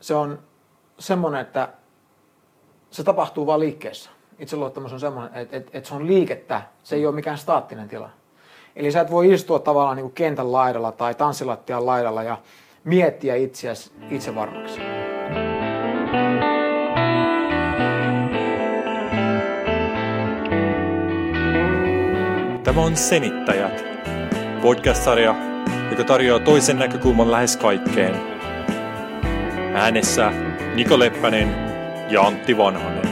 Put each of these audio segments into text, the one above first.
se on semmoinen, että se tapahtuu vain liikkeessä. Itseluottamus on semmoinen, että, että, että se on liikettä, se ei ole mikään staattinen tila. Eli sä et voi istua tavallaan niin kuin kentän laidalla tai tanssilattian laidalla ja miettiä itseäsi itsevarmaksi. Tämä on Senittäjät, podcast-sarja, joka tarjoaa toisen näkökulman lähes kaikkeen. Äänessä Niko Leppänen ja Antti Vanhanen.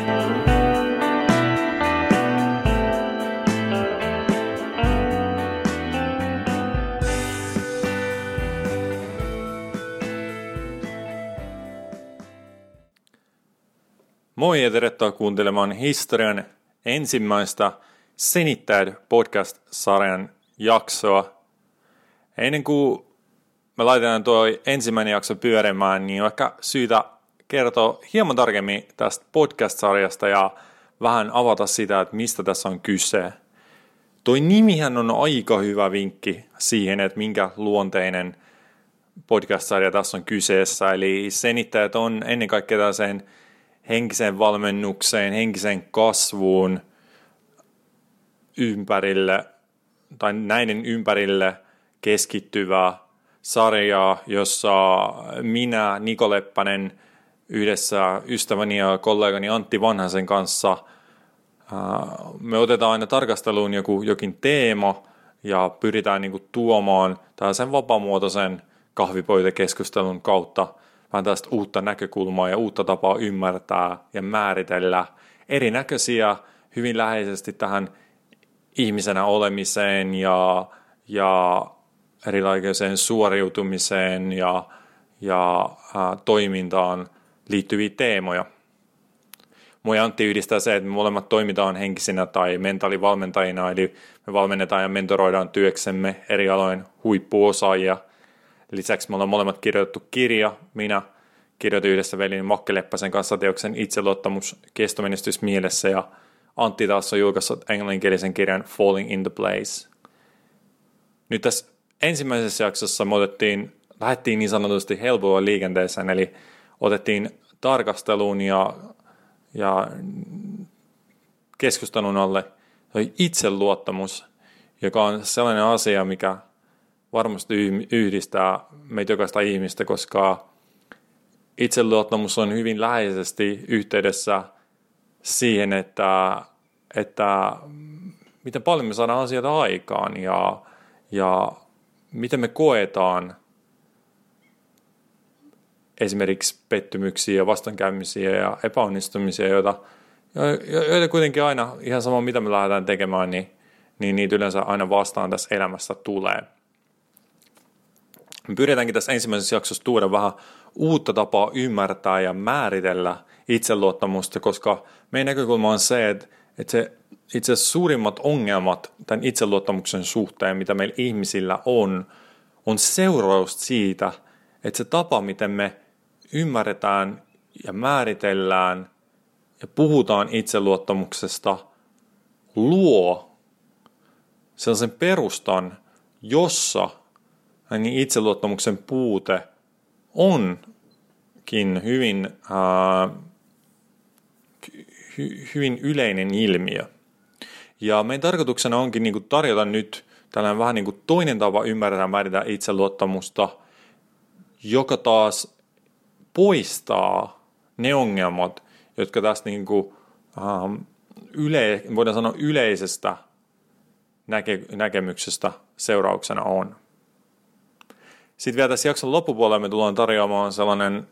Moi ja tervetuloa kuuntelemaan historian ensimmäistä Senittäjät podcast-sarjan jaksoa. Ennen kuin me laitetaan tuo ensimmäinen jakso pyörimään, niin on ehkä syytä kertoa hieman tarkemmin tästä podcast-sarjasta ja vähän avata sitä, että mistä tässä on kyse. Toi nimihän on aika hyvä vinkki siihen, että minkä luonteinen podcast-sarja tässä on kyseessä. Eli senittäjät on ennen kaikkea tällaiseen henkiseen valmennukseen, henkiseen kasvuun ympärille tai näiden ympärille keskittyvää sarjaa, jossa minä, Niko Leppänen, yhdessä ystäväni ja kollegani Antti Vanhasen kanssa me otetaan aina tarkasteluun joku, jokin teema ja pyritään niin kuin tuomaan tällaisen vapamuotoisen kahvipöytäkeskustelun kautta vähän tästä uutta näkökulmaa ja uutta tapaa ymmärtää ja määritellä erinäköisiä hyvin läheisesti tähän ihmisenä olemiseen ja, ja erilaiseen suoriutumiseen ja, ja ää, toimintaan liittyviä teemoja. Mua Antti yhdistää se, että me molemmat toimitaan henkisinä tai mentaalivalmentajina, eli me valmennetaan ja mentoroidaan työksemme eri alojen huippuosaajia. Lisäksi me ollaan molemmat kirjoitettu kirja, minä kirjoitin yhdessä velin Makke Leppäsen kanssa teoksen itseluottamus kestomenestys mielessä ja Antti taas on julkaissut englanninkielisen kirjan Falling into Place. Nyt tässä ensimmäisessä jaksossa me otettiin, lähdettiin niin sanotusti helpoa liikenteeseen, eli otettiin tarkasteluun ja, ja keskustelun alle itseluottamus, joka on sellainen asia, mikä varmasti yhdistää meitä jokaista ihmistä, koska itseluottamus on hyvin läheisesti yhteydessä siihen, että, että miten paljon me saadaan asioita aikaan ja, ja miten me koetaan esimerkiksi pettymyksiä ja vastoinkäymisiä ja epäonnistumisia, joita, joita kuitenkin aina ihan sama mitä me lähdetään tekemään, niin, niin niitä yleensä aina vastaan tässä elämässä tulee. Me pyritäänkin tässä ensimmäisessä jaksossa tuoda vähän uutta tapaa ymmärtää ja määritellä itseluottamusta, koska meidän näkökulma on se, että, että se itse asiassa suurimmat ongelmat tämän itseluottamuksen suhteen, mitä meillä ihmisillä on, on seuraus siitä, että se tapa, miten me ymmärretään ja määritellään ja puhutaan itseluottamuksesta, luo sellaisen perustan, jossa niin itseluottamuksen puute onkin hyvin, ää, hy, hyvin yleinen ilmiö. Ja meidän tarkoituksena onkin niin kuin tarjota nyt tällainen vähän niin kuin toinen tapa ymmärtää määritellä itseluottamusta, joka taas poistaa ne ongelmat, jotka tästä niin kuin, ähm, yle, voidaan sanoa yleisestä näke, näkemyksestä seurauksena on. Sitten vielä tässä jakson loppupuolella me tullaan tarjoamaan sellainen,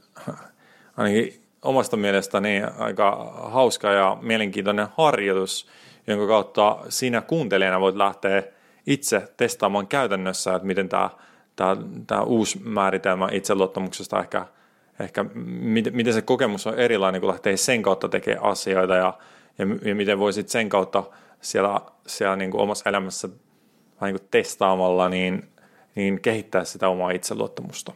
ainakin omasta mielestäni aika hauska ja mielenkiintoinen harjoitus, jonka kautta sinä kuuntelijana voit lähteä itse testaamaan käytännössä, että miten tämä, tämä, tämä uusi määritelmä itseluottamuksesta ehkä, ehkä miten, miten se kokemus on erilainen, kun lähtee sen kautta tekemään asioita ja, ja, ja miten voisit sen kautta siellä, siellä niin kuin omassa elämässä niin kuin testaamalla niin, niin kehittää sitä omaa itseluottamusta.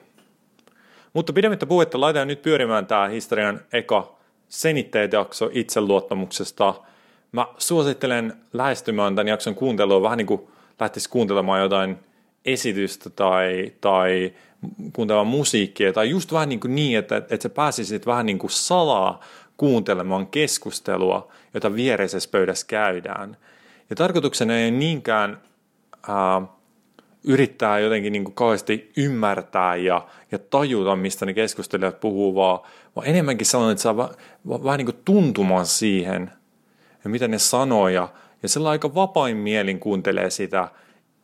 Mutta pidemmittä puhetta laitetaan nyt pyörimään tämä historian eka senitteet jakso itseluottamuksesta – Mä suosittelen lähestymään tämän jakson kuuntelua vähän niin kuin lähtisi kuuntelemaan jotain esitystä tai, tai kuuntelemaan musiikkia tai just vähän niin, kuin niin että, että sä pääsisit vähän niin kuin salaa kuuntelemaan keskustelua, jota viereisessä pöydässä käydään. Ja tarkoituksena ei niinkään ää, yrittää jotenkin niin kuin kauheasti ymmärtää ja, ja tajuta, mistä ne keskustelijat puhuu, vaan, vaan enemmänkin sellainen, että saa va, va, vähän niin kuin tuntumaan siihen, ja mitä ne sanoo, ja, sillä aika vapain mielin kuuntelee sitä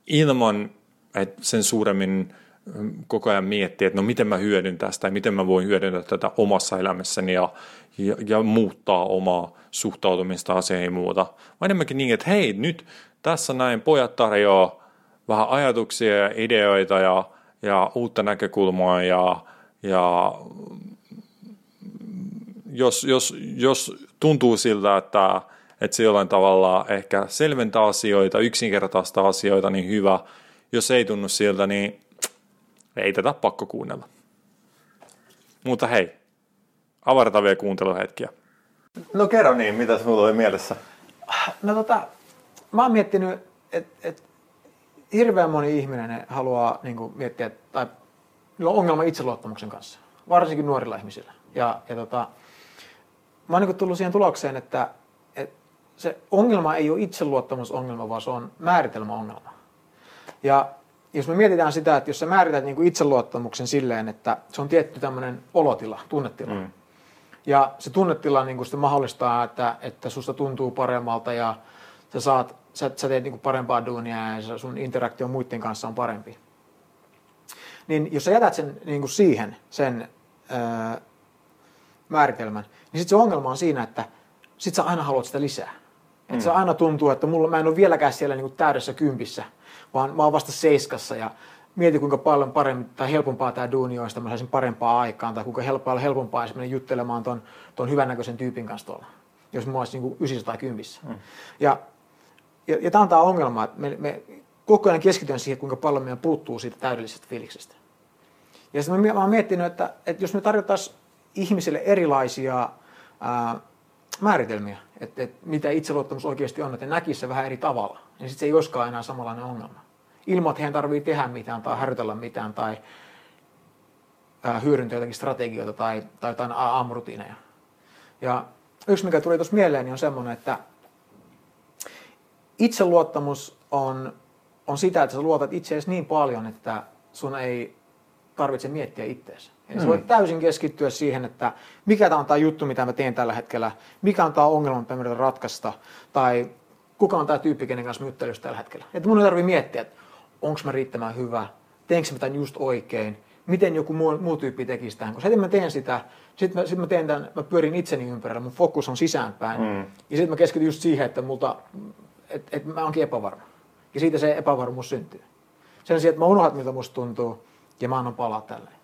ilman, että sen suuremmin mm, koko ajan miettii, että no miten mä hyödyn tästä ja miten mä voin hyödyntää tätä omassa elämässäni ja, ja, ja muuttaa omaa suhtautumista asioihin ja muuta. Vaan enemmänkin niin, että hei, nyt tässä näin pojat tarjoaa vähän ajatuksia ja ideoita ja, ja uutta näkökulmaa ja, ja jos, jos, jos tuntuu siltä, että, että se jollain tavalla ehkä selventää asioita, yksinkertaista asioita, niin hyvä. Jos ei tunnu siltä, niin ei tätä pakko kuunnella. Mutta hei, avartavia kuunteluhetkiä. No kerro niin, mitä sinulla oli mielessä? No tota, mä oon miettinyt, että et hirveän moni ihminen haluaa niin kuin, miettiä, tai on ongelma itseluottamuksen kanssa, varsinkin nuorilla ihmisillä. Ja, ja tota, mä oon niin kuin, tullut siihen tulokseen, että se ongelma ei ole itseluottamusongelma, vaan se on määritelmäongelma. Ja jos me mietitään sitä, että jos sä määrität niin kuin itseluottamuksen silleen, että se on tietty tämmöinen olotila, tunnetila, mm. ja se tunnetila niin kuin sitä mahdollistaa, että, että susta tuntuu paremmalta ja sä saat sä, sä teet niin parempaa duunia ja sun interaktio muiden kanssa on parempi. Niin jos sä jätät sen niin kuin siihen, sen öö, määritelmän, niin sitten se ongelma on siinä, että sit sä aina haluat sitä lisää. Mm. Se aina tuntuu, että mulla, mä en ole vieläkään siellä niin kuin täydessä kympissä, vaan mä oon vasta seiskassa ja mieti kuinka paljon paremmin tai helpompaa tämä duuni olisi, että mä saisin parempaa aikaan, tai kuinka helpompaa, helpompaa olisi juttelemaan ton, ton hyvännäköisen tyypin kanssa tuolla, jos mä olisin niin 910. Mm. Ja ja, ja tämä on tämä ongelma, että me, me koko ajan keskitytään siihen, kuinka paljon meidän puuttuu siitä täydellisestä fiiliksestä. Ja sitten mä, mä oon miettinyt, että, että jos me tarjottaisiin ihmisille erilaisia ää, määritelmiä, että, että mitä itseluottamus oikeasti on, että näkisi se vähän eri tavalla, niin sitten se ei olisikaan enää samanlainen ongelma. Ilman, että heidän tarvii tehdä mitään tai harjoitella mitään tai ää, hyödyntää jotakin strategioita tai, tai jotain aamurutiineja. Ja yksi, mikä tuli tuossa mieleen, niin on semmoinen, että itseluottamus on, on sitä, että sä luotat itseesi niin paljon, että sun ei tarvitse miettiä itseäsi. Eli voit mm. täysin keskittyä siihen, että mikä tämä on tämä juttu, mitä mä teen tällä hetkellä, mikä on tämä ongelma, mitä mä ratkaista, tai kuka on tämä tyyppi, kenen kanssa mä tällä hetkellä. Että mun ei tarvitse miettiä, että onko mä riittävän hyvä, teenkö mä tämän just oikein, miten joku muu, muu tyyppi tekisi tähän. Koska heti mä teen sitä, sitten mä, sit mä teen tämän, mä pyörin itseni ympärillä, mun fokus on sisäänpäin. Mm. Ja sitten mä keskityn just siihen, että multa että et mä oonkin epävarma. Ja siitä se epävarmuus syntyy. Sen sijaan, että mä unohdan, miltä musta tuntuu, ja mä annan palaa tälleen.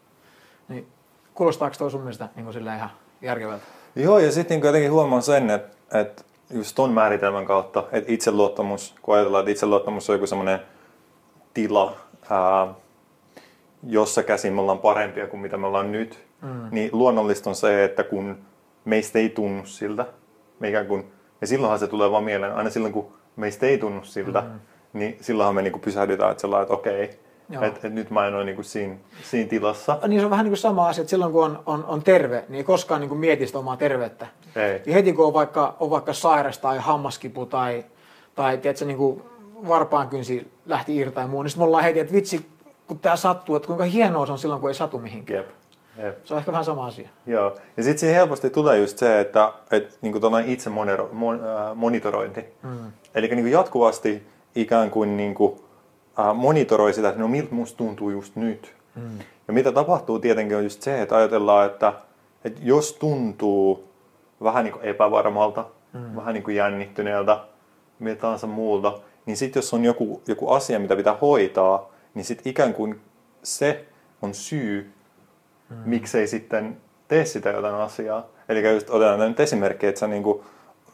Niin kuulostaako toi sun mielestä niin sillä ihan järkevältä? Joo, ja sitten niin jotenkin huomaan sen, että, että just ton määritelmän kautta, että itseluottamus, kun ajatellaan, että itseluottamus on joku semmoinen tila, ää, jossa käsin me ollaan parempia kuin mitä me ollaan nyt, mm. niin luonnollista on se, että kun meistä ei tunnu siltä, me ikään kuin, ja silloinhan se tulee vaan mieleen, aina silloin kun meistä ei tunnu siltä, mm-hmm. niin silloinhan me niinku pysähdytään, että sellainen, että okei, että et nyt mä en ole niinku siinä, siinä tilassa. Niin se on vähän niin kuin sama asia, että silloin kun on, on, on terve, niin ei koskaan niin mieti sitä omaa terveyttä. Ei. Ja heti kun on vaikka, on vaikka sairas tai hammaskipu tai, tai tiedätkö, niin kuin varpaan kynsi lähti irti tai muu, niin sitten me ollaan heti, että vitsi, kun tämä sattuu, että kuinka hienoa se on silloin, kun ei satu mihinkään. Jep. Jep. Se on ehkä vähän sama asia. Joo. Ja sitten siihen helposti tulee just se, että, että niin kuin itse monero, mon, äh, monitorointi. Mm. Eli niin jatkuvasti ikään kuin, niin kuin monitoroi sitä, että no miltä musta tuntuu just nyt. Mm. Ja mitä tapahtuu tietenkin on just se, että ajatellaan, että, että jos tuntuu vähän niin kuin epävarmalta, mm. vähän niin kuin jännittyneeltä, mitä tahansa muulta, niin sitten jos on joku, joku asia, mitä pitää hoitaa, niin sitten ikään kuin se on syy mm. miksei sitten tee sitä jotain asiaa. Eli just otetaan nyt esimerkki, että sä niinku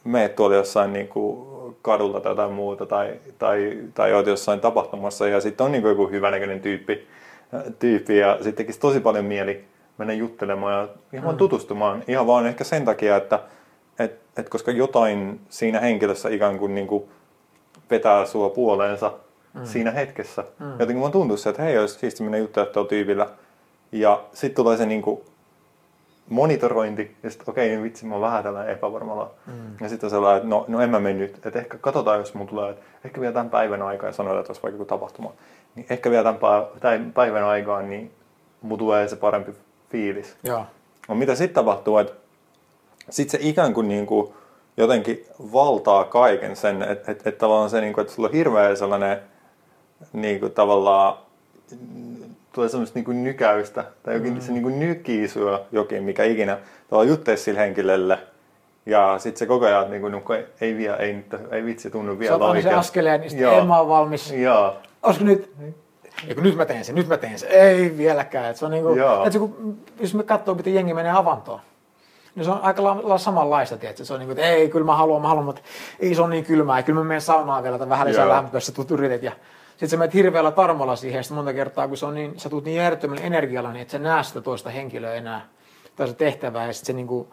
meet tuolla jossain niinku kadulta tai jotain muuta tai, tai, tai oot jossain tapahtumassa ja sitten on niinku joku hyvänäköinen tyyppi, tyyppi ja sitten tekisi tosi paljon mieli mennä juttelemaan ja ihan mm. tutustumaan. Ihan vaan ehkä sen takia, että et, et koska jotain siinä henkilössä ikään kuin, niinku vetää sua puoleensa mm. siinä hetkessä. Mm. Jotenkin mun tuntuu se, että hei, olisi siisti mennä juttuja tuolla tyypillä. Ja sitten tulee se niinku monitorointi, ja sitten okei, okay, niin vitsi, mä oon vähän tällainen epävarmalla. Mm. Ja sitten sellainen, että no, no en mä mene nyt, että ehkä katsotaan, jos mulla tulee, että ehkä vielä tämän päivän aikaa, ja sanotaan, että olisi vaikka joku tapahtuma, niin ehkä vielä tämän päivän aikaan, niin mulla tulee se parempi fiilis. Joo. No mitä sitten tapahtuu, että sitten se ikään kuin, niin kuin jotenkin valtaa kaiken sen, että, että, että tavallaan se, niin kuin, että sulla on hirveä sellainen niin kuin tavallaan tulee semmoista niin kuin nykäystä tai jokin mm. se niin kuin nykii sua jokin, mikä ikinä tavallaan jutteisi sille henkilölle. Ja sitten se koko ajan niin kuin, no, ei vielä, ei, nyt, ei vitsi tunnu vielä oikein. Se askeleen, niin sitten en mä ole valmis. Joo. Olisiko nyt, Eiku, nyt mä teen sen, nyt mä teen sen. Ei vieläkään. Et se on niinku, et se, kun, jos me katsoo, miten jengi menee avantoon, niin se on aika lailla samanlaista, tietysti. Se on niin kuin, että ei, kyllä mä haluan, mä haluan, mutta ei se on niin kylmää. Kyllä mä menen saunaan vielä tai vähän lisää lämpössä, tuut yritet. Ja sitten sä menet hirveällä tarmolla siihen, ja monta kertaa, kun se on niin, sä tulet niin järjettömällä energialla, niin et sä näe sitä toista henkilöä enää, tai se tehtävää, ja sitten se niin kuin,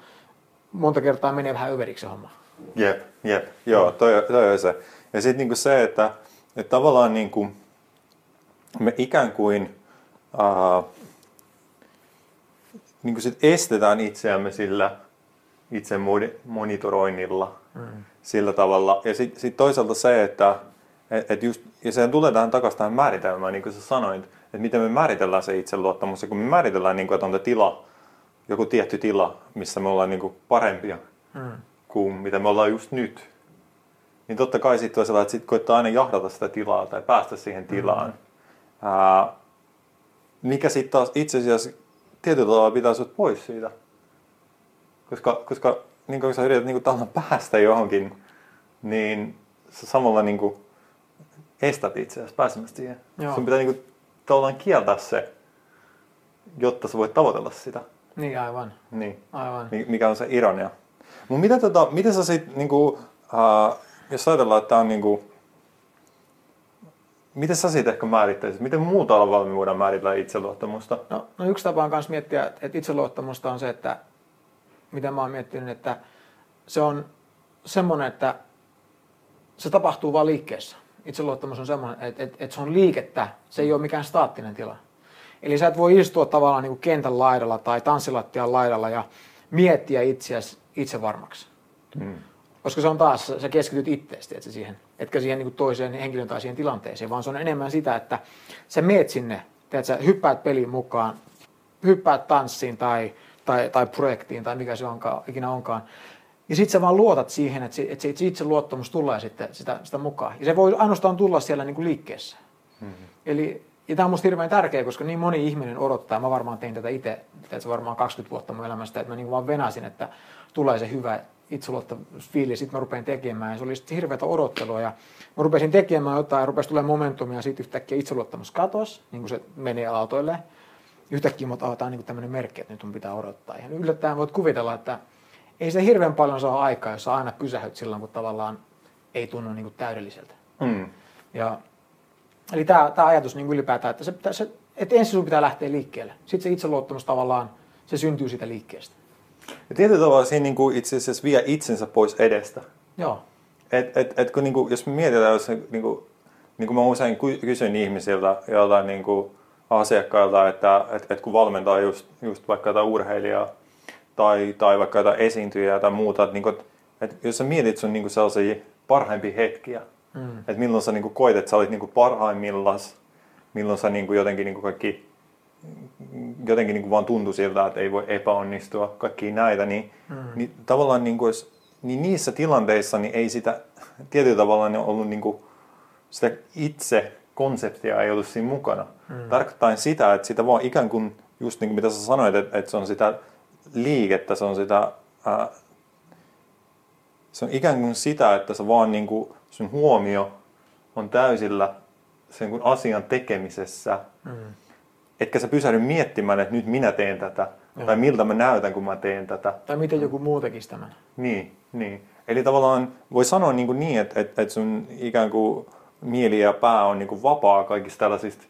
monta kertaa menee vähän överiksi se homma. Jep, jep, joo, toi, toi on se. Ja sitten niin se, että, että tavallaan niin kuin, me ikään kuin, niin kuin sit estetään itseämme sillä itse monitoroinnilla mm. sillä tavalla. Ja sitten sit toisaalta se, että et, et just, ja sehän tulee tähän takaisin tähän määritelmään, niin kuin sä sanoit, että miten me määritellään se itseluottamus. Ja kun me määritellään, niin kuin, että on tila, joku tietty tila, missä me ollaan niin kuin parempia mm. kuin mitä me ollaan just nyt, niin totta kai sitten on sellainen, että sit koittaa aina jahdata sitä tilaa tai päästä siihen tilaan. Mm. Ää, mikä sitten taas itse asiassa tietyllä tavalla pitää sut pois siitä. Koska, koska niin kun sä yrität niin kuin, päästä johonkin, niin sä samalla niin kuin, estät itse asiassa pääsemästä siihen. Joo. Sun pitää niin kuin, tavallaan kieltää se, jotta sä voit tavoitella sitä. Niin, aivan. Niin. aivan. Mikä on se ironia. Mutta mitä, tota, miten sä sitten, niin kuin, uh, jos ajatellaan, että tämä on niin kuin, Miten sä siitä ehkä määrittäisit? Miten muuta alalla me voidaan määritellä itseluottamusta? No, no yksi tapa on myös miettiä, että itseluottamusta on se, että mitä mä oon miettinyt, että se on semmoinen, että se tapahtuu vain liikkeessä. Itseluottamus on semmoinen, että, että, että se on liikettä, se ei ole mikään staattinen tila. Eli sä et voi istua tavallaan niin kuin kentän laidalla tai tanssilattian laidalla ja miettiä itseäsi itse varmaksi. Hmm. Koska se on taas, sä keskityt itteesti että siihen, etkä siihen niin kuin toiseen henkilön tai siihen tilanteeseen, vaan se on enemmän sitä, että sä meet sinne, teet, sä hyppäät peliin mukaan, hyppäät tanssiin tai, tai, tai projektiin tai mikä se onkaan, ikinä onkaan. Ja sitten sä vaan luotat siihen, että, se, että se itse luottamus tulee sitten sitä, sitä mukaan. Ja se voi ainoastaan tulla siellä niin kuin liikkeessä. Mm-hmm. Eli ja tämä on musta hirveän tärkeä, koska niin moni ihminen odottaa, mä varmaan tein tätä itse, että varmaan 20 vuotta mun elämästä, että mä niin vaan venasin, että tulee se hyvä itseluottamusfiili, sitten mä rupean tekemään. Ja se oli sitten hirveätä odottelua ja mä rupesin tekemään jotain ja rupesi tulemaan momentumia ja sitten yhtäkkiä itseluottamus katosi, niin kuin se menee aaltoille. Yhtäkkiä mä otan niin tämmöinen merkki, että nyt mun pitää odottaa. Ja yllättäen voit kuvitella, että ei se hirveän paljon saa aikaa, jos sä aina pysähyt silloin, kun tavallaan ei tunnu niin kuin täydelliseltä. Mm. Ja, eli tämä, tämä ajatus niin kuin ylipäätään, että, se, se, että ensin sun pitää lähteä liikkeelle. Sitten se itseluottamus tavallaan, se syntyy siitä liikkeestä. Ja tietyllä tavalla siinä niin kuin itse asiassa vie itsensä pois edestä. Joo. Et, et, et kun, niin kuin, jos me mietitään, jos, niin kuin, niin kuin mä usein kysyn ihmisiltä, joilta niin kuin asiakkailta, että et, et kun valmentaa just, just vaikka jotain urheilijaa tai, tai vaikka jotain esiintyjää tai muuta, että, niin kuin, että jos sä mietit sun niin kuin sellaisia parhaimpia hetkiä, mm. että milloin sä niin kuin koit, että sä olit niin kuin parhaimmillaan, milloin sä niin kuin jotenkin niin kuin kaikki jotenkin niin kuin vaan tuntui siltä, että ei voi epäonnistua, kaikki näitä, niin, mm. niin tavallaan niin kuin, niin niissä tilanteissa niin ei sitä tietyllä tavalla niin ollut niin kuin, sitä itse konseptia ei ollut siinä mukana. Mm. Tarkoittain sitä, että sitä vaan ikään kuin, just niin kuin mitä sä sanoit, että, että se on sitä liikettä, se on sitä, ää, se on ikään kuin sitä, että se vaan niin kuin, sun huomio on täysillä sen kuin asian tekemisessä. Mm etkä sä pysähdy miettimään, että nyt minä teen tätä, Joo. tai miltä mä näytän, kun mä teen tätä. Tai miten joku muu tekisi tämän. Niin, niin. Eli tavallaan voi sanoa niin, kuin niin että, että, että sun ikään kuin mieli ja pää on niin kuin vapaa kaikista tällaisista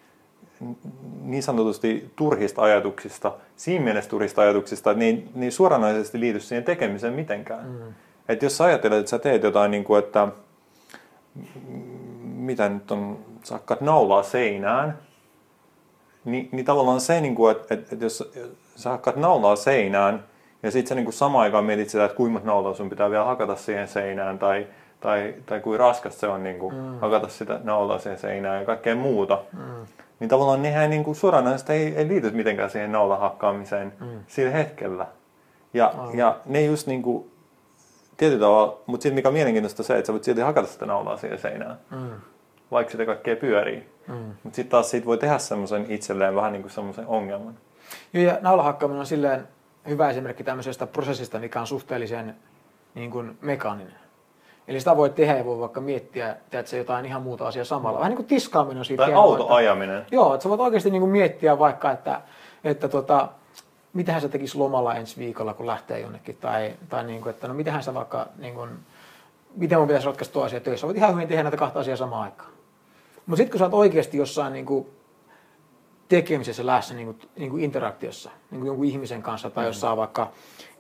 niin sanotusti turhista ajatuksista, siinä mielessä turhista ajatuksista, ne, ne suoranaisesti liity siihen tekemiseen mitenkään. Mm. Että jos sä ajattelet, että sä teet jotain, niin kuin, että mitä nyt on sä naulaa seinään, niin, niin tavallaan se, niin kuin, että, että, että jos sä hakkaat naulaa seinään, ja sitten sä niin kuin samaan aikaan mietit sitä, että kuinka monta naulaa sun pitää vielä hakata siihen seinään, tai, tai, tai kuinka raskas se on niin kuin, mm. hakata sitä naulaa siihen seinään ja kaikkea muuta. Mm. Niin tavallaan nehän niin kuin suoranaisesti ei, ei liity mitenkään siihen naulan hakkaamiseen mm. sillä hetkellä. Ja, ja ne just niin kuin, tietyllä tavalla, mutta sitten mikä on mielenkiintoista se, että sä voit silti hakata sitä naulaa siihen seinään. Mm. Vaikka sitä kaikkea pyörii. Mm. Mutta sitten taas siitä voi tehdä semmoisen itselleen vähän niin kuin semmoisen ongelman. Joo, ja naulahakkaaminen on silleen hyvä esimerkki tämmöisestä prosessista, mikä on suhteellisen niin kuin mekaaninen. Eli sitä voi tehdä ja voi vaikka miettiä, että se jotain ihan muuta asiaa samalla. Vähän niin kuin tiskaaminen on siitä. Tai autoajaminen. Että, joo, että sä voit oikeasti niin kuin miettiä vaikka, että, että tota, mitähän se tekisi lomalla ensi viikolla, kun lähtee jonnekin. Tai, tai niin kuin, että no mitähän sä vaikka, niin kuin, miten mun pitäisi ratkaista tuo asia töissä. Voit ihan hyvin tehdä näitä kahta asiaa samaan aikaan. Mutta sitten kun sä oot oikeasti jossain niin kuin tekemisessä läsnä niin kuin, niin kuin interaktiossa, niin kuin jonkun ihmisen kanssa tai mm. jossain vaikka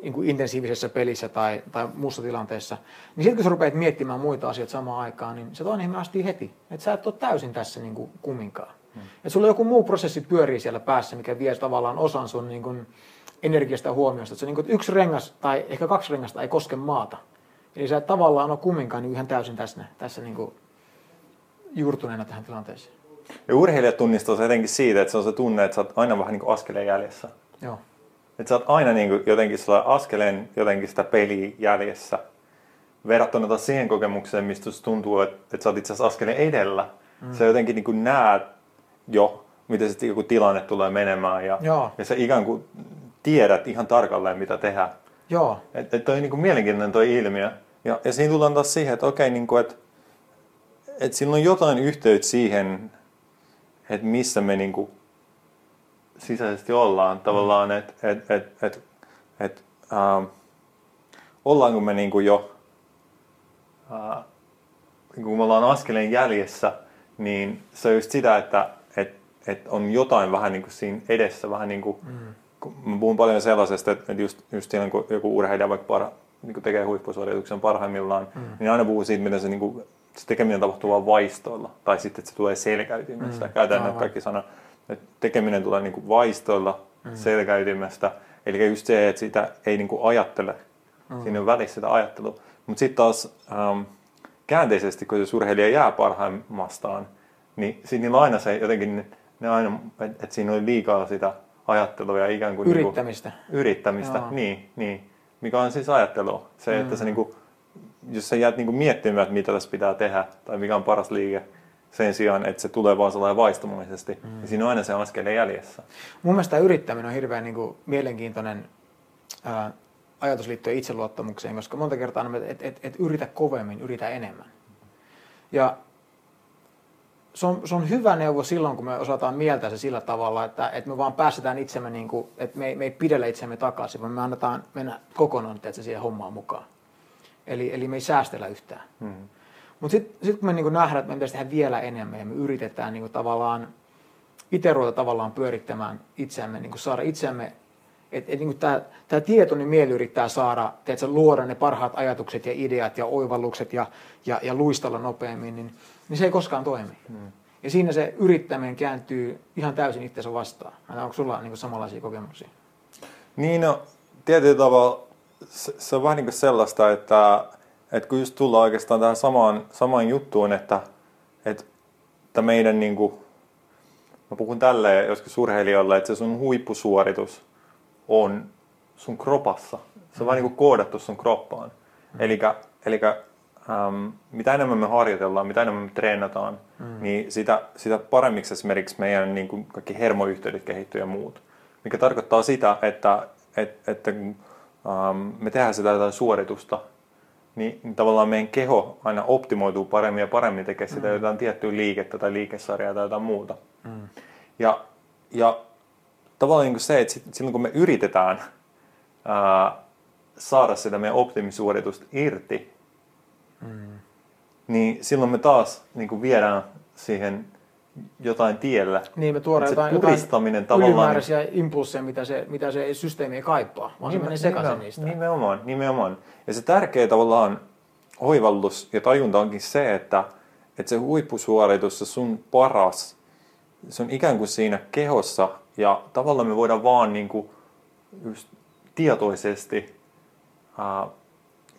niin kuin intensiivisessä pelissä tai, tai muussa tilanteessa, niin sitten kun sä rupeat miettimään muita asioita samaan aikaan, niin se toinen ihminen astii heti. Että sä et ole täysin tässä niin kuin kumminkaan. Mm. Että sulla joku muu prosessi pyörii siellä päässä, mikä vie tavallaan osan sun niin kuin energiasta ja huomiosta. Että se niin kuin, yksi rengas tai ehkä kaksi rengasta ei koske maata. Eli sä et tavallaan ole kumminkaan niin ihan täysin tässä, tässä niin kuin juurtuneena tähän tilanteeseen. Ja urheilijat tunnistaa se jotenkin siitä, että se on se tunne, että sä oot aina vähän niin kuin askeleen jäljessä. Joo. Että sä oot aina niin kuin jotenkin askeleen jotenkin sitä peliä jäljessä. Verrattuna taas siihen kokemukseen, mistä tuntuu, että, että sä oot itse asiassa askeleen edellä. Mm. Sä jotenkin niin kuin näet jo, miten sitten joku tilanne tulee menemään. Ja, Joo. ja sä ikään kuin tiedät ihan tarkalleen, mitä tehdä. Joo. Että et toi niin kuin mielenkiintoinen toi ilmiö. Ja, ja siinä tullaan taas siihen, että okei, niin kuin, että, että sillä on jotain yhteyttä siihen, että missä me niin kuin sisäisesti ollaan. Tavallaan, että et, et, et, et, äh, ollaanko me niin kuin jo, äh, kun me ollaan askeleen jäljessä, niin se on just sitä, että et, et on jotain vähän niin kuin siinä edessä, vähän niin kuin, mm. mä puhun paljon sellaisesta, että just, just silloin kun joku urheilija vaikka parha, niin tekee huippusuorituksen parhaimmillaan, mm. niin aina puhuu siitä, miten se niin kuin, se tekeminen tapahtuu vain vaistoilla, tai sitten, että se tulee selkäytimestä. Mm. Käytän näitä kaikki sanat, että tekeminen tulee niin kuin vaistoilla, mm. selkäytimestä, eli just se, että sitä ei niin kuin ajattele, mm. siinä on välissä sitä ajattelua. Mutta sitten taas ähm, käänteisesti, kun se urheilija jää parhaimmastaan, niin siinä on aina se jotenkin, ne aina, että et siinä oli liikaa sitä ajattelua ja ikään kuin... Yrittämistä. Niin kuin, yrittämistä, Joo. niin, niin. Mikä on siis ajattelu. Se, mm. että se niin kuin, jos sä jäät niinku miettimään, että mitä tässä pitää tehdä tai mikä on paras liike, sen sijaan, että se tulee vaan sellainen vaistomaisesti, mm. niin siinä on aina se askeleen jäljessä. Mun mielestä yrittäminen on hirveän niin kuin, mielenkiintoinen ää, ajatus liittyen itseluottamukseen, koska monta kertaa että et, et, et yritä kovemmin, yritä enemmän. Ja se on, se on hyvä neuvo silloin, kun me osataan mieltää se sillä tavalla, että, että me vaan päästetään itsemme, niin kuin, että me ei, me ei pidellä itsemme takaisin, vaan me annetaan mennä kokonaan että siihen hommaan mukaan. Eli, eli me ei säästellä yhtään. Mm. Mutta sitten sit kun me niin nähdään, että me pitäisi tehdä vielä enemmän ja me yritetään niin tavallaan itse ruveta tavallaan pyörittämään itseämme, niin saada itseämme, että et, niin tämä tietoinen mieli yrittää saada, teetkö, luoda ne parhaat ajatukset ja ideat ja oivallukset ja, ja, ja luistella nopeammin, niin, niin se ei koskaan toimi. Mm. Ja siinä se yrittäminen kääntyy ihan täysin itseensä vastaan. Onko sulla niin samanlaisia kokemuksia? Niin, no, tietyllä tavalla se, se on vähän niin kuin sellaista, että, että kun just tullaan oikeastaan tähän samaan, samaan juttuun, että, että meidän niin kuin, mä puhun tälleen joskus urheilijoille, että se sun huippusuoritus on sun kropassa. Se on mm. vähän niin kuin koodattu sun kroppaan. Mm. Eli ähm, mitä enemmän me harjoitellaan, mitä enemmän me treenataan, mm. niin sitä, sitä paremmiksi esimerkiksi meidän niin kuin kaikki hermoyhteydet kehittyy ja muut. Mikä tarkoittaa sitä, että, että, että um, me tehdään sitä jotain suoritusta, niin, niin tavallaan meidän keho aina optimoituu paremmin ja paremmin tekee sitä mm. jotain tiettyä liikettä tai liikesarjaa tai jotain muuta. Mm. Ja, ja tavallaan niin se, että silloin kun me yritetään ää, saada sitä meidän optimisuoritusta irti, mm. niin silloin me taas niin kuin viedään siihen jotain tiellä. Niin, me tuodaan jotain, puristaminen jotain tavallaan... ylimääräisiä impulsseja, mitä se, mitä se systeemi ei kaipaa, vaan Nime, se menee sekaisin niistä. Nimenomaan, nimenomaan. Ja se tärkeä tavallaan oivallus ja tajunta onkin se, että, että se huippusuoritus, se sun paras, se on ikään kuin siinä kehossa ja tavallaan me voidaan vaan niin kuin just tietoisesti ää,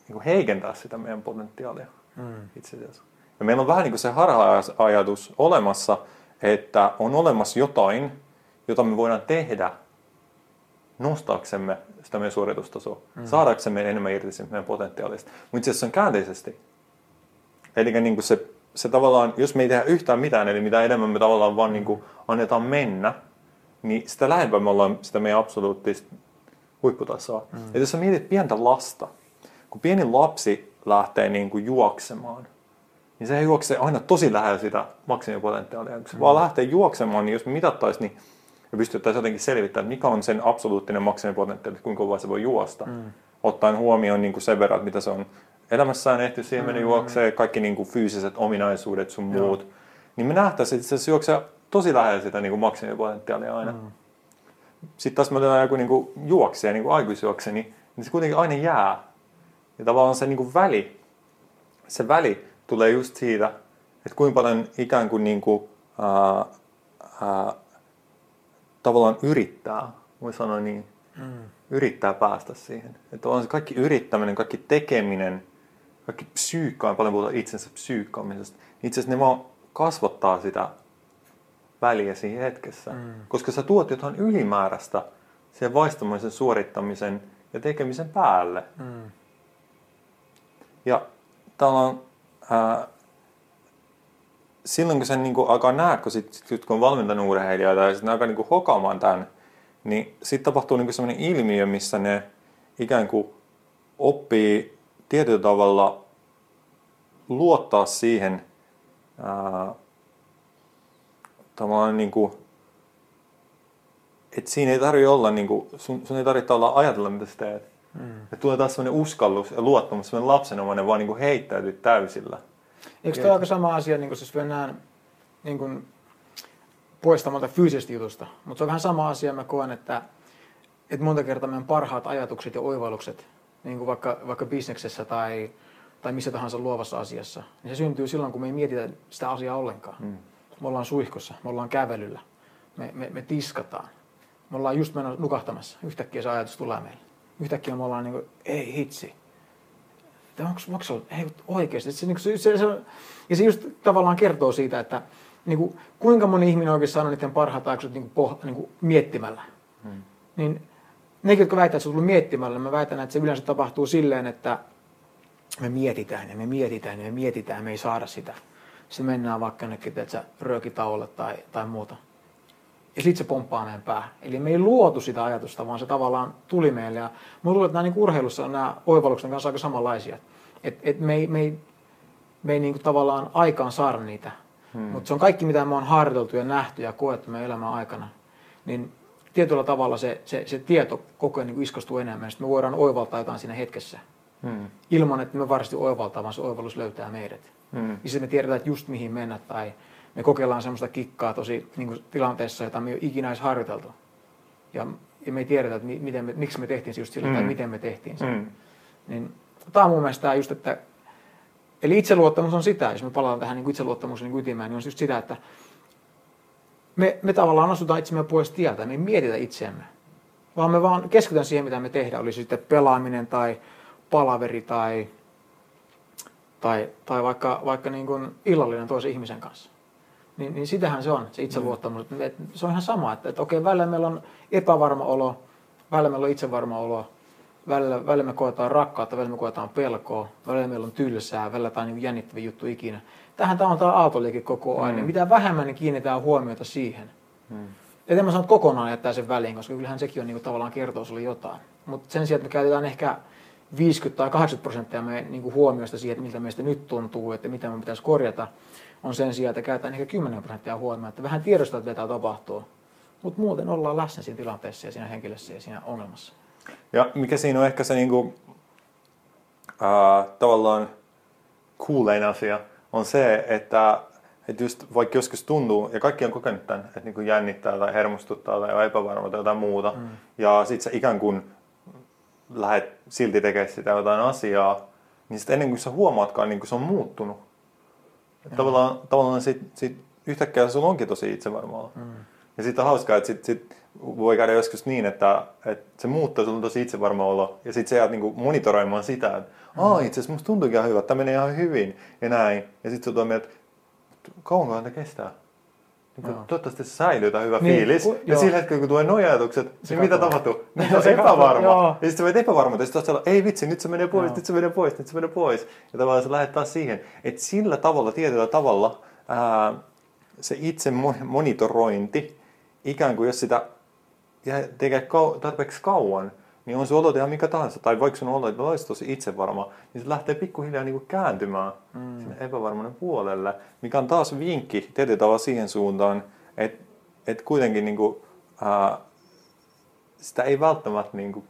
niin kuin heikentää sitä meidän potentiaalia mm. itse asiassa. Ja meillä on vähän niin kuin se harha-ajatus olemassa, että on olemassa jotain, jota me voidaan tehdä nostaaksemme sitä meidän suoritustasoa, mm. saadaksemme enemmän irti meidän potentiaalista. Mutta itse asiassa on käänteisesti. Eli niin kuin se, se tavallaan, jos me ei tehdä yhtään mitään, eli mitä enemmän me tavallaan vaan niin kuin annetaan mennä, niin sitä lähempää me ollaan sitä meidän absoluuttista huipputasoa. Mm. Ja jos sä mietit pientä lasta, kun pieni lapsi lähtee niin kuin juoksemaan, niin se juoksee aina tosi lähellä sitä maksimipotentiaalia. Kun se mm. vaan lähtee juoksemaan, niin jos me mitattaisiin, niin me pystyttäisiin jotenkin selvittämään, mikä on sen absoluuttinen maksimipotentiaali, kuinka kovaa se voi juosta. Mm. Ottaen huomioon niin kuin sen verran, mitä se on elämässään ehty siihen mennä mm. juoksee, kaikki niin kuin fyysiset ominaisuudet sun Joo. muut. Niin me nähtäisiin, että se juoksee tosi lähellä sitä niin kuin maksimipotentiaalia aina. Mm. Sitten taas me otetaan joku niin kuin juoksee, niin kuin aikuisjuokse, niin, niin se kuitenkin aina jää. Ja tavallaan se niin kuin väli, se väli tulee just siitä, että kuinka paljon ikään kuin, niin kuin ää, ää, tavallaan yrittää, voi sanoa niin, mm. yrittää päästä siihen. Että on se kaikki yrittäminen, kaikki tekeminen, kaikki psyykkaan, paljon puhutaan itsensä psyykkaamisesta, niin itse asiassa ne vaan kasvattaa sitä väliä siinä hetkessä. Mm. Koska sä tuot jotain ylimääräistä sen vaistamisen, suorittamisen ja tekemisen päälle. Mm. Ja tavallaan ää, silloin kun sen niin kuin alkaa nähdä, kun, sit, sit, kun on valmentanut urheilijoita ja sitten alkaa niin kuin hokaamaan tämän, niin sitten tapahtuu niin sellainen ilmiö, missä ne ikään kuin oppii tietyllä tavalla luottaa siihen ää, niin kuin, että siinä ei tarvitse olla, niin kuin, sun, sun ei tarvitse olla ajatella, mitä sä teet. Mm. Että tulee taas sellainen uskallus ja luottamus, sellainen lapsenomainen vaan niin kuin heittäytyy täysillä. Eikö tämä aika sama asia, niin kuin jos mennään niin kuin, poistamalta fyysisestä jutusta, mutta se on vähän sama asia, mä koen, että, että monta kertaa meidän parhaat ajatukset ja oivallukset, niin kuin vaikka, vaikka bisneksessä tai, tai missä tahansa luovassa asiassa, niin se syntyy silloin, kun me ei mietitä sitä asiaa ollenkaan. Mm. Me ollaan suihkossa, me ollaan kävelyllä, me, me, me tiskataan, me ollaan just menossa nukahtamassa, yhtäkkiä se ajatus tulee meille. Yhtäkkiä me ollaan niin kuin, ei hitsi, onko, se hei, oikeasti. Se, niin se, se, se, ja se just tavallaan kertoo siitä, että niin kuin, kuinka moni ihminen oikein sanoo niiden parhaat ajatukset niin kuin, poh, niin kuin miettimällä. Hmm. Niin nekin, jotka väittävät, että se on tullut miettimällä, mä väitän, että se yleensä tapahtuu silleen, että me mietitään ja me mietitään ja me mietitään, me ei saada sitä. Sitten mennään vaikka jonnekin, että röökitauolle tai, tai muuta. Ja sitten se pomppaa meidän päähän. Eli me ei luotu sitä ajatusta, vaan se tavallaan tuli meille. Ja mä luulen, että nämä niin urheilussa nämä oivalluksen kanssa aika samanlaisia. Et, et me ei, me ei, me ei niin kuin tavallaan aikaan saada niitä. Hmm. Mutta se on kaikki, mitä me on harjoiteltu ja nähty ja koettu meidän elämän aikana. Niin tietyllä tavalla se, se, se tieto koko ajan niin iskostuu enemmän. Sitten me voidaan oivaltaa jotain siinä hetkessä. Hmm. Ilman, että me varmasti oivaltaa, vaan se oivallus löytää meidät. Hmm. Ja sitten me tiedetään, että just mihin mennä tai me kokeillaan semmoista kikkaa tosi niin kuin tilanteessa, jota me ei ole ikinä edes harjoiteltu. Ja, ja me ei tiedetä, että miten me, miksi me tehtiin se just sillä mm. tai miten me tehtiin se. Mm. Niin, tämä on mun mielestä just, että Eli itseluottamus on sitä, jos me palataan tähän niin itseluottamuksen niin ytimään, niin on just sitä, että me, me tavallaan asutaan itsemme pois tieltä, me ei mietitä itseämme, vaan me vaan keskitytään siihen, mitä me tehdään, oli se sitten pelaaminen tai palaveri tai, tai, tai vaikka, vaikka niin kuin illallinen toisen ihmisen kanssa. Niin, niin sitähän se on, se itseluottamus. Mm. Se on ihan sama, että, että okei, välillä meillä on epävarma olo, välillä meillä on itsevarma olo, välillä, välillä me koetaan rakkautta, välillä me koetaan pelkoa, välillä meillä on tylsää, välillä tämä on niin jännittävä juttu ikinä. Tähän tämä on tämä aaltoliike koko ajan. Mm. Mitä vähemmän niin kiinnitetään huomiota siihen. Mm. Et en mä sano, että kokonaan jättää sen väliin, koska kyllähän sekin on niin kuin, tavallaan kertoo sulle jotain. Mutta sen sijaan, että me käytetään ehkä 50 tai 80 prosenttia meidän niin huomioista siihen, että miltä meistä nyt tuntuu, että mitä me pitäisi korjata, on sen sijaan, että käytetään ehkä 10 prosenttia huomioon, että vähän tiedostaa, että mitä tapahtuu. Mutta muuten ollaan läsnä siinä tilanteessa ja siinä henkilössä ja siinä ongelmassa. Ja mikä siinä on ehkä se niinku, äh, tavallaan kuulein asia, on se, että, että just vaikka joskus tuntuu, ja kaikki on kokenut tämän, että niinku jännittää tai hermostuttaa tai on epävarma tai jotain muuta, mm. ja sitten sä ikään kuin lähdet silti tekemään sitä jotain asiaa, niin sitten ennen kuin sä huomaatkaan, niin kuin se on muuttunut, Että Tavallaan, tavallaan sit, sit yhtäkkiä sulla onkin tosi itsevarmaa. Mm. Ja sitten on hauskaa, että sit, sit voi käydä joskus niin, että, että se muuttaa sulla tosi itsevarma olo. Ja sitten sä jäät niinku monitoroimaan sitä, että Aa, itse asiassa musta tuntuukin ihan hyvä, että tämä menee ihan hyvin ja näin. Ja sitten on mieltä, että kauankohan tämä kestää? Niin kuin, toivottavasti se säilyy tämä hyvä Niin, fiilis. ku- ja joo. sillä hetkellä, kun tulee nuo ajatukset, niin mitä tapahtuu? Niin Se se on epävarma. joo. Ja sitten sä voit epävarma, ja sitten ei vitsi, nyt se menee pois, Joo. nyt se menee pois, nyt se menee pois. Ja tavallaan sä lähdet taas siihen, että sillä tavalla, tietyllä tavalla, ää, se itse mon- monitorointi, ikään kuin jos sitä jää- tekee tarpeeksi kauan, niin on se olo ihan mikä tahansa, tai vaikka sun olo, että olisi tosi itsevarma, niin se lähtee pikkuhiljaa niin kuin kääntymään mm. sinne epävarmuuden puolelle, mikä on taas vinkki tietyllä tavalla siihen suuntaan, että, että kuitenkin niin kuin, ää, sitä ei välttämättä niin kuin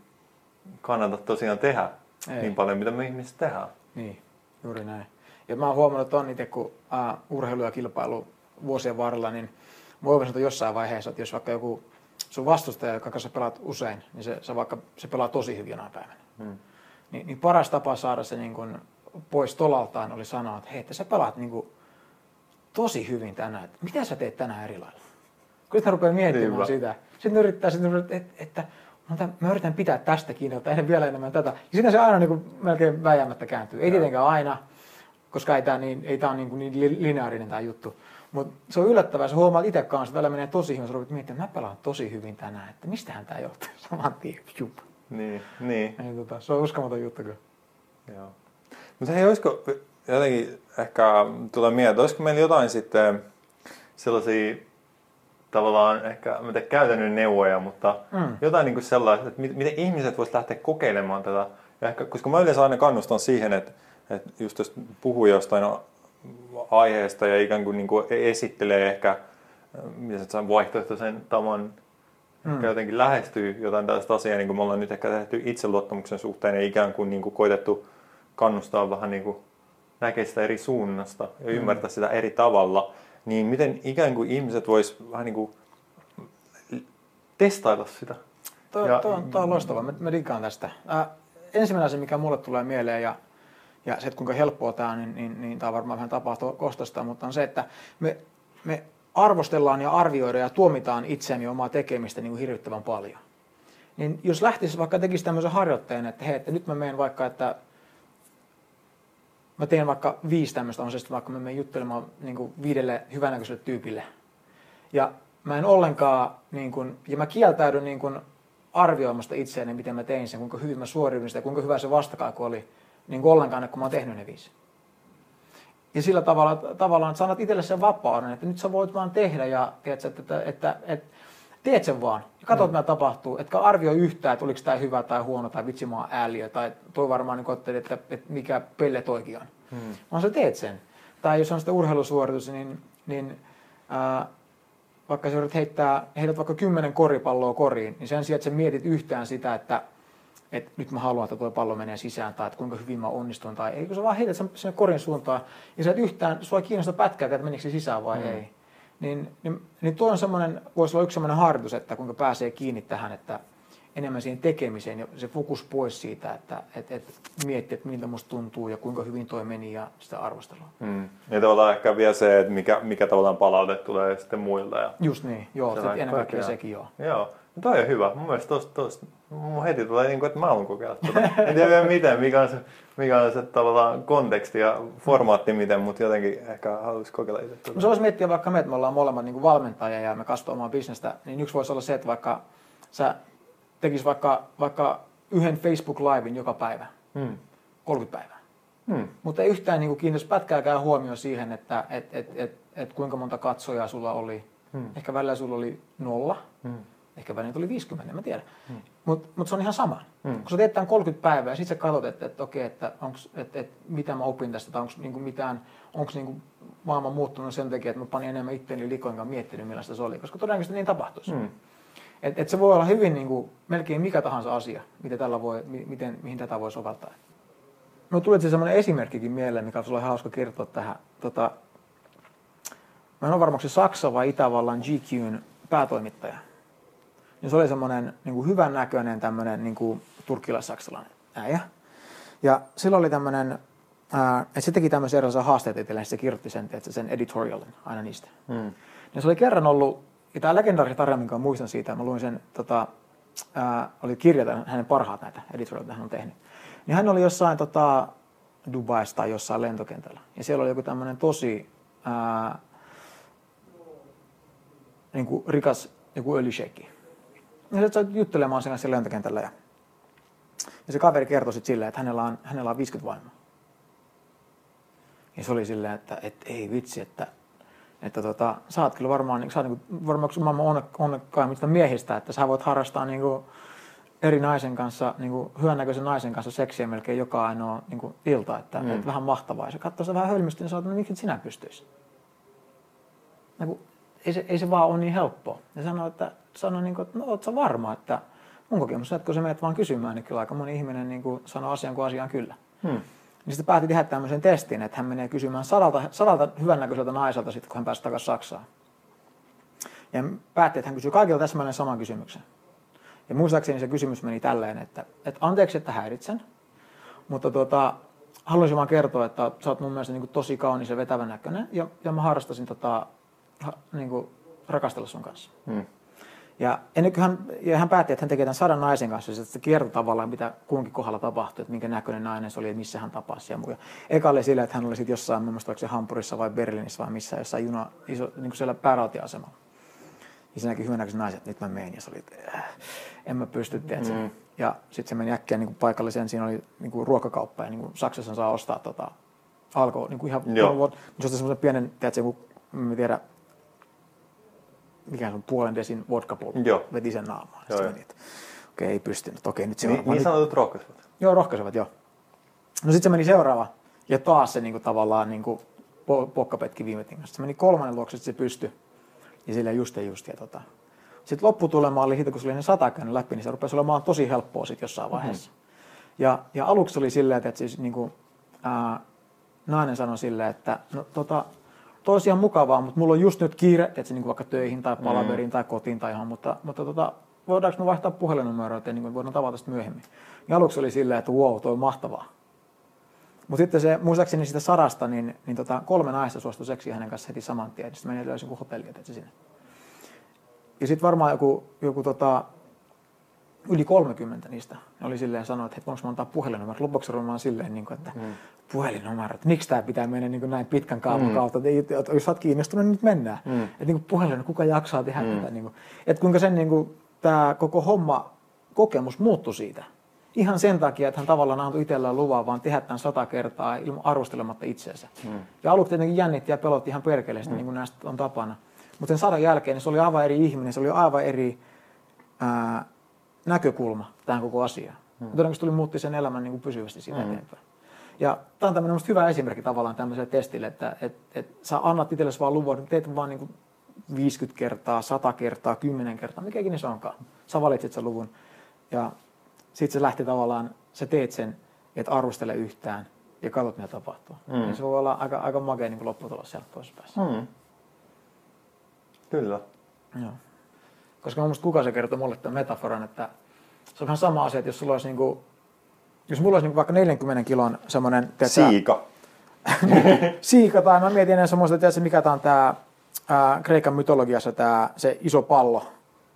kannata tosiaan tehdä Ei. niin paljon, mitä me ihmiset tehdään. Niin, juuri näin. Ja mä oon huomannut on itse, kun äh, urheilu ja kilpailu vuosien varrella, niin mä oon sanoa jossain vaiheessa, että jos vaikka joku sun vastustaja, joka kanssa pelaat usein, niin se, se vaikka se pelaa tosi hyvin jonain päivänä. Hmm. Niin, niin paras tapa saada se niin kuin pois tolaltaan oli sanoa, että hei, että sä pelaat niin kuin tosi hyvin tänään, että mitä sä teet tänään eri lailla? Kun sitten rupeaa miettimään Niinpä. sitä. Sitten yrittää, sitten että, että, että mä, otan- mä yritän pitää tästä kiinni, että ennen vielä enemmän tätä. Ja sitten se aina niin kuin melkein väijämättä kääntyy. Ei tietenkään aina, koska ei tämä niin, ei tää ole niin, kuin niin li- lineaarinen tämä juttu. Mutta se on yllättävää, sä huomaat itse kanssa, että menee tosi hyvin, sä rupeat miettimään, että mä pelaan tosi hyvin tänään, että mistähän tämä johtuu saman tien. Jup. Niin, niin. Ei, tota, se on uskomaton juttu kyllä. Joo. Mutta hei, olisiko jotenkin ehkä tulee mieleen, olisiko meillä jotain sitten sellaisia tavallaan ehkä mitä käytännön neuvoja, mutta Mm. jotain niin kuin sellaista, että mit- miten ihmiset voisivat lähteä kokeilemaan tätä. Ja ehkä, koska mä yleensä aina kannustan siihen, että, että just jos puhuu jostain aiheesta ja ikään kuin, niin kuin esittelee ehkä miten se sanotaan, vaihtoehtoisen tavan Mm. jotenkin lähestyy jotain tällaista asiaa, niin kuin me ollaan nyt ehkä tehty itseluottamuksen suhteen ja ikään kuin, niin kuin koitettu kannustaa vähän niin kuin näkee sitä eri suunnasta ja Mm. ymmärtää sitä eri tavalla, niin miten ikään kuin ihmiset vois vähän niin kuin testailla sitä. Tuo, Ja- tuo, tuo on loistavaa, mä, mä tästä. Äh, ensimmäinen asia, mikä mulle tulee mieleen ja, ja se, että kuinka helppoa tämä on, niin, niin, niin tämä varmaan vähän tapahtuu Kostasta, mutta on se, että me, me arvostellaan ja arvioidaan ja tuomitaan itseämme omaa tekemistä niin kuin hirvittävän paljon. Niin jos lähtisi vaikka tekisi tämmöisen harjoitteen, että hei, että nyt mä menen vaikka, että mä teen vaikka viisi tämmöistä, on se sitten vaikka mä menen juttelemaan niin kuin viidelle hyvänäköiselle tyypille. Ja mä en ollenkaan, niin kuin, ja mä kieltäydyn niin kuin arvioimasta itseäni, miten mä tein sen, kuinka hyvin mä suoriudin sitä, kuinka hyvä se vastakaiku oli, niin kuin ollenkaan, kun mä oon tehnyt ne viisi. Ja sillä tavalla, tavallaan, että sä annat itselle sen vapauden, että nyt sä voit vaan tehdä ja tiedätkö, että, että, että, että teet sen vaan. Ja katsot, mitä tapahtuu. Etkä arvioi yhtään, että oliko tämä hyvä tai huono tai vitsi mä ääliö. Tai toi varmaan niin ajattelee, että, että mikä pelle toikin on. Hmm. Vaan sä teet sen. Tai jos on sitä urheilusuoritus, niin, niin ää, vaikka sä heittää, heität vaikka kymmenen koripalloa koriin, niin sen sijaan, että sä mietit yhtään sitä, että, että nyt mä haluan, että tuo pallo menee sisään, tai että kuinka hyvin mä onnistun, tai ei, kun sä vaan heität sen sinne korin suuntaan, ja sä et yhtään, sua ei kiinnosta pätkää, että menikö se sisään vai Mm. ei. Niin, niin, niin tuo on semmoinen, voisi olla yksi semmoinen harjoitus, että kuinka pääsee kiinni tähän, että enemmän siihen tekemiseen ja se fokus pois siitä, että et, et miettii, että miltä musta tuntuu ja kuinka hyvin toi meni ja sitä arvostelua. Mm. Ja tavallaan ehkä vielä se, että mikä, mikä tavallaan palaute tulee sitten muilta. Ja... Just niin, joo, Se ennen kaikkea kaikkea. sekin joo. Joo, no toi on hyvä. Mun mielestä tosta, tosta mun heti tulee niin kuin, että mä haluan kokeilla tota. En tiedä vielä miten, mikä on se, mikä on se tavallaan konteksti ja formaatti miten, mutta jotenkin ehkä haluaisi kokeilla itse No tota. se voisi miettiä vaikka me, että me ollaan molemmat niin valmentajia ja me kasvataan omaa bisnestä, niin yksi voisi olla se, että vaikka sä tekis vaikka, vaikka yhden Facebook-livein joka päivä, Hmm. 30 päivää. Hmm. Mutta ei yhtään niin kiinnosta pätkääkään huomioon siihen, että et, et, et, et kuinka monta katsojaa sulla oli. Hmm. Ehkä välillä sulla oli nolla, Hmm. Ehkä välillä tuli 50, en mä tiedä. Mutta mut se on ihan sama. Hmm. Kun sä teet tämän 30 päivää ja sitten sä katsot, että, että okei, että, onks, että, että mitä mä opin tästä, tai onko niinku mitään, onko niinku maailma muuttunut sen takia, että mä panin enemmän itteeni likoon, enkä miettinyt millaista se oli, koska todennäköisesti niin tapahtuisi. Hmm. Et, et se voi olla hyvin niin kuin, melkein mikä tahansa asia, mitä tällä voi, mi- miten, mihin tätä voi soveltaa. No tuli se semmoinen esimerkkikin mieleen, mikä olisi hauska kertoa tähän. Tota, mä en ole varmaksi Saksa vai Itävallan GQn päätoimittaja. Niin se oli semmoinen niin kuin hyvän näköinen tämmöinen niin kuin turkkilais-saksalainen äijä. Ja sillä oli tämmöinen että se teki tämmöisen erilaisia haasteita itselleen, se kirjoitti sen, että sen editorialin aina niistä. Mm. Ja se oli kerran ollut, ja tämä legendaarinen tarina, minkä muistan siitä, mä luin sen, tota, ää, oli kirja, hänen parhaat näitä editorialita hän on tehnyt. Niin hän oli jossain tota, Dubaista tai jossain lentokentällä. Ja siellä oli joku tämmöinen tosi ää, niin kuin rikas joku öljyshekki. Ja se sai juttelemaan siinä siellä lentokentällä. Ja, ja se kaveri kertoi sitten silleen, että hänellä on, hänellä on 50 vaimoa. Ja se oli silleen, että, että ei vitsi, että, että tota, sä oot kyllä varmaan, niin, sä oot niin varmaan maailman onne, onnekkaimmista miehistä, että sä voit harrastaa niin kuin, eri naisen kanssa, niin kuin, hyvännäköisen naisen kanssa seksiä melkein joka ainoa niin kuin, ilta, että, mm. että vähän mahtavaa. Ja se katsoi sitä vähän hölmysti ja sanoi, että no, miksi sinä pystyisi? Niin kuin, ei, se, ei se vaan ole niin helppoa. Ja sanoi, että, sanoi, niin kuin, että no ootko varma, että mun kokemus, että kun sä menet vaan kysymään, niin kyllä aika moni ihminen niin kuin, sanoo asian kuin asiaan kyllä. Hmm. Niin sitten päätti tehdä tämmöisen testin, että hän menee kysymään sadalta, sadalta hyvännäköiseltä naiselta sitten, kun hän pääsi takaisin Saksaan. Ja päätti, että hän kysyy kaikilta täsmälleen saman kysymyksen. Ja muistaakseni se kysymys meni tälleen, että, että anteeksi, että häiritsen, mutta tuota, haluaisin vaan kertoa, että sä oot mun mielestä niin tosi kaunis ja vetävän näköinen, ja, ja mä harrastasin tota, niin kuin rakastella sun kanssa. Hmm. Ja ennen kuin hän, ja hän päätti, että hän tekee tämän sadan naisen kanssa, ja se kierto tavallaan, mitä kunkin kohdalla tapahtui, että minkä näköinen nainen se oli, ja missä hän tapasi ja muuta. Eka oli sillä, että hän oli sitten jossain, mun mielestä se Hampurissa vai Berliinissä vai missä, jossain juna, iso, niin kuin siellä päärautia-asemalla. Ja se näki hyvänäköisen naisen, että nyt mä menen, ja se oli, että äh, en mä pysty, tiedätkö. Mm. Ja sitten se meni äkkiä niin kuin paikalliseen, siinä oli niin kuin ruokakauppa, ja niin kuin Saksassa saa ostaa tota, alkoa, niin kuin ihan, Joo. se semmoisen pienen, tiedätkö, joku, en tiedä, mikä on puolen desin vodkapullo, veti sen naamaan. Joo, että, okei, ei pystynyt. Okei, nyt seuraava. Niin, niin sanotut rohkaisevat? Joo, rohkaisevat, joo. No sitten se meni seuraava. Ja taas se niin kuin, tavallaan niin kuin, pokkapetki viime tingassa. Se meni kolmannen luokse, se pysty. Ja sillä just ja just. Ja tota. Sitten lopputulema oli siitä, kun se oli ne sata käynyt läpi, niin se rupesi olemaan tosi helppoa sitten jossain vaiheessa. Mm-hmm. Ja, ja aluksi oli silleen, että siis niin kuin, ää, nainen sanoi silleen, että no, tota, tosi ihan mukavaa, mutta mulla on just nyt kiire, että niin vaikka töihin tai palaveriin mm. tai kotiin tai ihan, mutta, mutta tota, voidaanko me vaihtaa puhelinnumeroa, että niin voidaan tavata sitten myöhemmin. Ja aluksi oli silleen, että wow, toi on mahtavaa. Mutta sitten se, muistaakseni sitä sarasta, niin, niin tota, kolme naista suostui seksiin hänen kanssa heti saman tien. Sitten meni löysin kuin hotelli, että sinne. Ja sitten varmaan joku, joku tota, yli 30 niistä ne oli silleen sanonut, että voinko mä antaa puhelinnumerot. Lopuksi varmaan silleen, niin kuin, että mm. puhelinnumerot, miksi tämä pitää mennä niin kuin näin pitkän kaavan mm. kautta, että, että jos olet kiinnostunut, niin nyt mennään. Mm. Että niin puhelin, kuka jaksaa tehdä mm. tätä. Niin kuin, että kuinka sen niin kuin, tämä koko homma, kokemus muuttui siitä. Ihan sen takia, että hän tavallaan antoi itsellään luvaa vaan tehdä tämän sata kertaa ilman arvostelematta itseensä. Mm. Ja aluksi tietenkin jännitti ja pelotti ihan perkeleesti, mm. niin kuin näistä on tapana. Mutta sen sadan jälkeen niin se oli aivan eri ihminen, se oli aivan eri ää, näkökulma tähän koko asiaan. Mm. Todennäköisesti tuli muutti sen elämän niin kuin pysyvästi siitä mm. eteenpäin. Ja tämä on tämmöinen hyvä esimerkki tavallaan tämmöiselle testille, että et, et sä annat itsellesi vaan luvun, teet vaan niin kuin 50 kertaa, 100 kertaa, 10 kertaa, mikä ikinä se onkaan. Sä valitset sen luvun ja sitten se lähti tavallaan, sä teet sen, et arvostele yhtään ja katsot mitä tapahtuu. Mm. Niin se voi olla aika, aika makea niin lopputulos sieltä toisessa Mm. Kyllä. Joo. Koska mun kuka se kertoi mulle tämän metaforan, että se on ihan sama asia, että jos sulla olisi niin kuin, jos mulla olisi niin vaikka 40 kilon semmoinen... Siika. siika tai mä mietin enää semmoista, että mikä tämä on tämä ää, Kreikan mytologiassa tämä se iso pallo,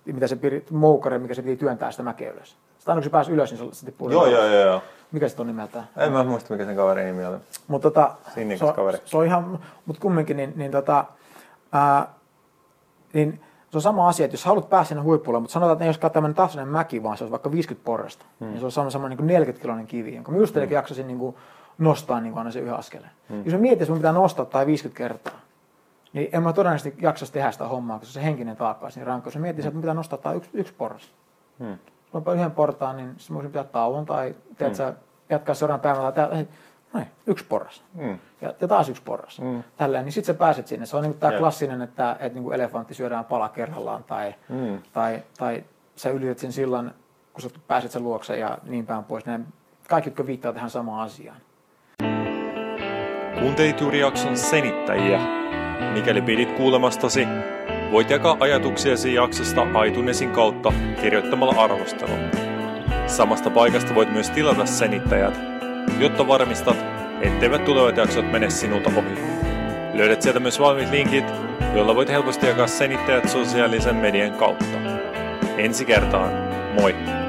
mitä se piri, moukari, mikä se piti työntää sitä mäkeä ylös. Sitten aina kun se pääsi ylös, niin se tippuu. Joo, joo, joo, joo. Mikä se on nimeltään? En mä muista, mikä sen kaverin nimi oli. Mutta tota, se, kaveri. se, on ihan, mutta kumminkin, niin, niin, tota, ää, niin se on sama asia, että jos haluat päästä sinne huipulle, mutta sanotaan, että jos katsotaan tämmöinen tasainen mäki, vaan se olisi vaikka 50 porrasta, hmm. niin se on sama, semmoinen niin 40 kiloinen kivi, jonka just hmm. jaksasin niin kuin nostaa niin kuin aina se yhden askeleen. Hmm. Jos mä mietin, että mun pitää nostaa tai 50 kertaa, niin en mä todennäköisesti jaksaisi tehdä sitä hommaa, koska se henkinen taakka olisi niin rankka. Jos mä mietin, että mun pitää nostaa tai yksi, yksi porras. Hmm. Jos mä yhden portaan, niin se mun pitää tauon tai teet hmm. jatkaa seuraavan päivänä tai Noin, yksi porras. Mm. Ja, ja taas yksi porras. Mm. Tälleen, niin sitten sä pääset sinne. Se on niin tämä klassinen, että, että niin kuin elefantti syödään pala kerrallaan tai, mm. tai, tai sä ylität sen sillan, kun sä pääset sen luokse ja niin päin pois. Näin, kaikki, jotka viittaa tähän samaan asiaan. Kuuntelit juuri jakson senittäjiä. Mikäli pidit kuulemastasi, voit jakaa ajatuksiasi jaksosta aitunesin kautta kirjoittamalla arvostelun. Samasta paikasta voit myös tilata senittäjät jotta varmistat, etteivät tulevat jaksot mene sinulta ohi. Löydät sieltä myös valmiit linkit, joilla voit helposti jakaa senittäjät sosiaalisen median kautta. Ensi kertaan, moi!